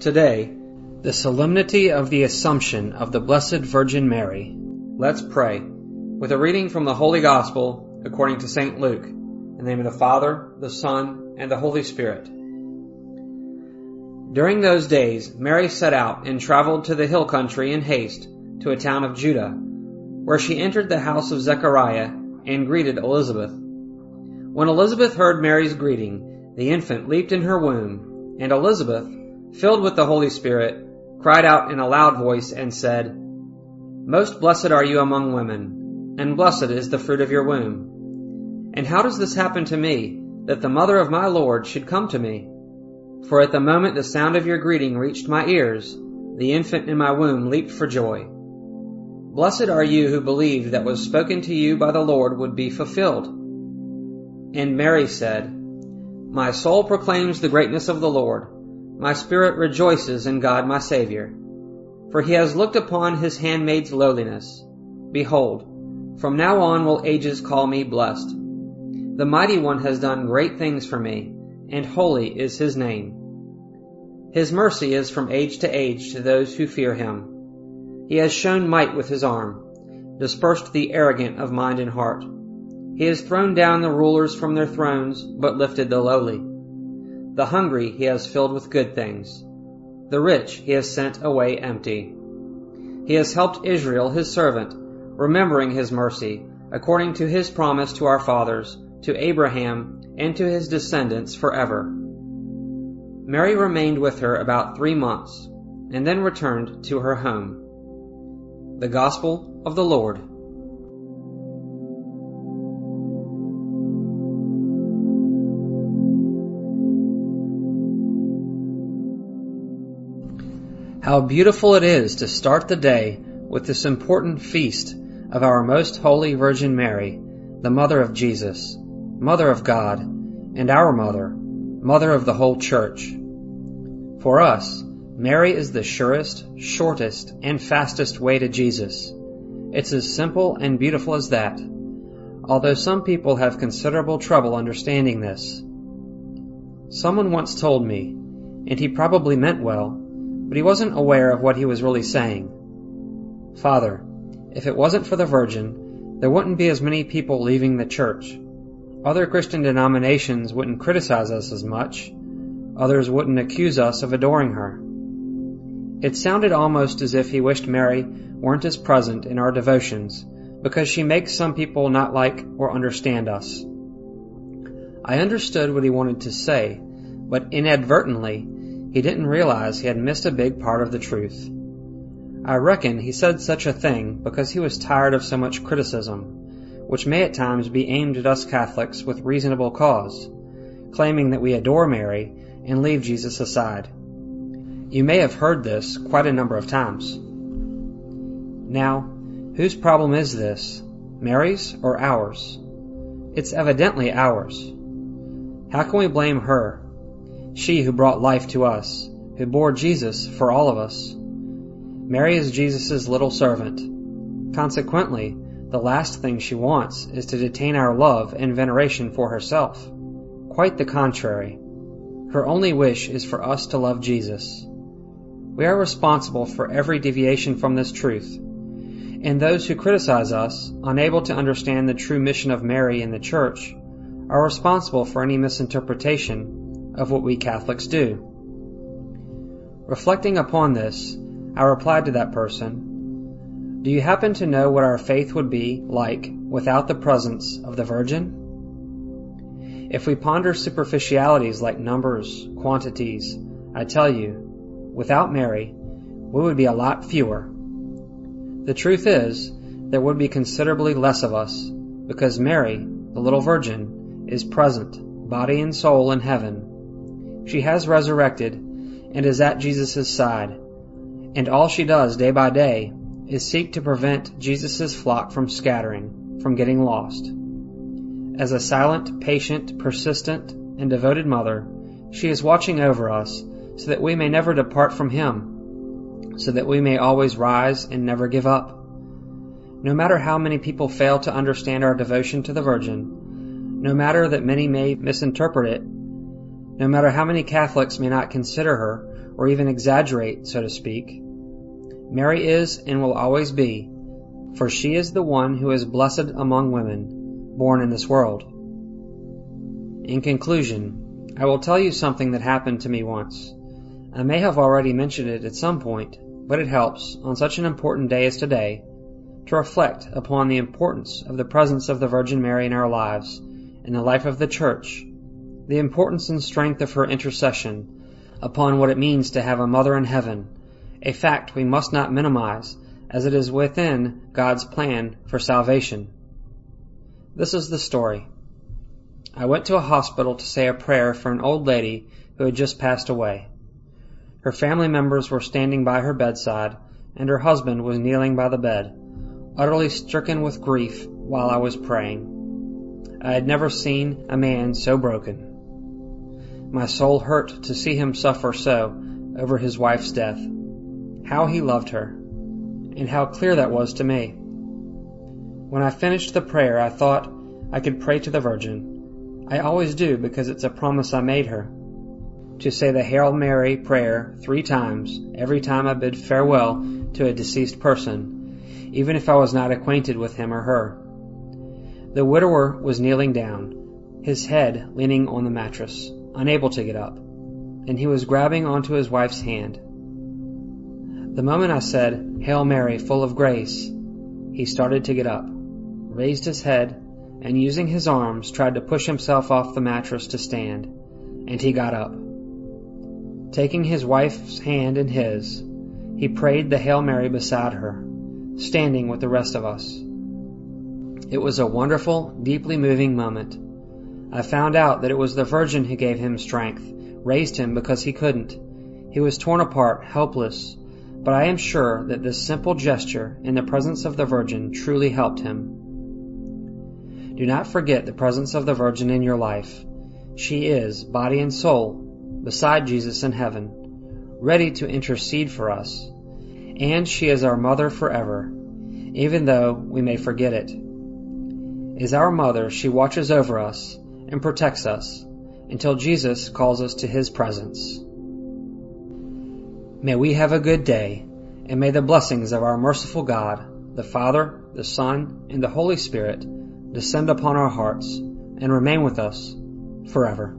Today, the solemnity of the Assumption of the Blessed Virgin Mary. Let's pray with a reading from the Holy Gospel according to St. Luke. In the name of the Father, the Son, and the Holy Spirit. During those days, Mary set out and traveled to the hill country in haste to a town of Judah, where she entered the house of Zechariah and greeted Elizabeth. When Elizabeth heard Mary's greeting, the infant leaped in her womb, and Elizabeth, filled with the Holy Spirit, cried out in a loud voice and said, Most blessed are you among women, and blessed is the fruit of your womb. And how does this happen to me, that the mother of my Lord should come to me? For at the moment the sound of your greeting reached my ears, the infant in my womb leaped for joy. Blessed are you who believed that was spoken to you by the Lord would be fulfilled. And Mary said, My soul proclaims the greatness of the Lord. My spirit rejoices in God my Savior. For he has looked upon his handmaid's lowliness. Behold, from now on will ages call me blessed. The mighty one has done great things for me, and holy is his name. His mercy is from age to age to those who fear him. He has shown might with his arm, dispersed the arrogant of mind and heart. He has thrown down the rulers from their thrones, but lifted the lowly. The hungry he has filled with good things. The rich he has sent away empty. He has helped Israel his servant, remembering his mercy, according to his promise to our fathers, to Abraham, and to his descendants forever. Mary remained with her about three months, and then returned to her home. The Gospel of the Lord. How beautiful it is to start the day with this important feast of our most holy Virgin Mary, the Mother of Jesus, Mother of God, and our Mother, Mother of the whole Church. For us, Mary is the surest, shortest, and fastest way to Jesus. It's as simple and beautiful as that, although some people have considerable trouble understanding this. Someone once told me, and he probably meant well, but he wasn't aware of what he was really saying. Father, if it wasn't for the Virgin, there wouldn't be as many people leaving the church. Other Christian denominations wouldn't criticize us as much. Others wouldn't accuse us of adoring her. It sounded almost as if he wished Mary weren't as present in our devotions because she makes some people not like or understand us. I understood what he wanted to say, but inadvertently he didn't realize he had missed a big part of the truth. I reckon he said such a thing because he was tired of so much criticism, which may at times be aimed at us Catholics with reasonable cause, claiming that we adore Mary and leave Jesus aside. You may have heard this quite a number of times. Now, whose problem is this? Mary's or ours? It's evidently ours. How can we blame her she who brought life to us, who bore Jesus for all of us. Mary is Jesus' little servant. Consequently, the last thing she wants is to detain our love and veneration for herself. Quite the contrary. Her only wish is for us to love Jesus. We are responsible for every deviation from this truth. And those who criticize us, unable to understand the true mission of Mary in the Church, are responsible for any misinterpretation of what we Catholics do. Reflecting upon this, I replied to that person, Do you happen to know what our faith would be like without the presence of the Virgin? If we ponder superficialities like numbers, quantities, I tell you, without Mary, we would be a lot fewer. The truth is, there would be considerably less of us, because Mary, the little Virgin, is present, body and soul, in heaven she has resurrected and is at Jesus' side. And all she does day by day is seek to prevent Jesus' flock from scattering, from getting lost. As a silent, patient, persistent, and devoted mother, she is watching over us so that we may never depart from Him, so that we may always rise and never give up. No matter how many people fail to understand our devotion to the Virgin, no matter that many may misinterpret it no matter how many Catholics may not consider her or even exaggerate, so to speak. Mary is and will always be, for she is the one who is blessed among women born in this world. In conclusion, I will tell you something that happened to me once. I may have already mentioned it at some point, but it helps, on such an important day as today, to reflect upon the importance of the presence of the Virgin Mary in our lives, in the life of the Church, the importance and strength of her intercession, upon what it means to have a mother in heaven, a fact we must not minimize, as it is within God's plan for salvation. This is the story. I went to a hospital to say a prayer for an old lady who had just passed away. Her family members were standing by her bedside, and her husband was kneeling by the bed, utterly stricken with grief while I was praying. I had never seen a man so broken. My soul hurt to see him suffer so over his wife's death. How he loved her, and how clear that was to me. When I finished the prayer, I thought I could pray to the Virgin. I always do because it's a promise I made her to say the Hail Mary prayer three times every time I bid farewell to a deceased person, even if I was not acquainted with him or her. The widower was kneeling down, his head leaning on the mattress, unable to get up, and he was grabbing onto his wife's hand. The moment I said, Hail Mary, full of grace, he started to get up, raised his head, and using his arms tried to push himself off the mattress to stand, and he got up. Taking his wife's hand in his, he prayed the Hail Mary beside her, standing with the rest of us. It was a wonderful, deeply moving moment. I found out that it was the Virgin who gave him strength, raised him because he couldn't. He was torn apart, helpless, but I am sure that this simple gesture in the presence of the Virgin truly helped him. Do not forget the presence of the Virgin in your life. She is, body and soul, beside Jesus in heaven, ready to intercede for us, and she is our mother forever, even though we may forget it. As our mother, she watches over us and protects us until Jesus calls us to his presence. May we have a good day, and may the blessings of our merciful God, the Father, the Son, and the Holy Spirit descend upon our hearts and remain with us forever.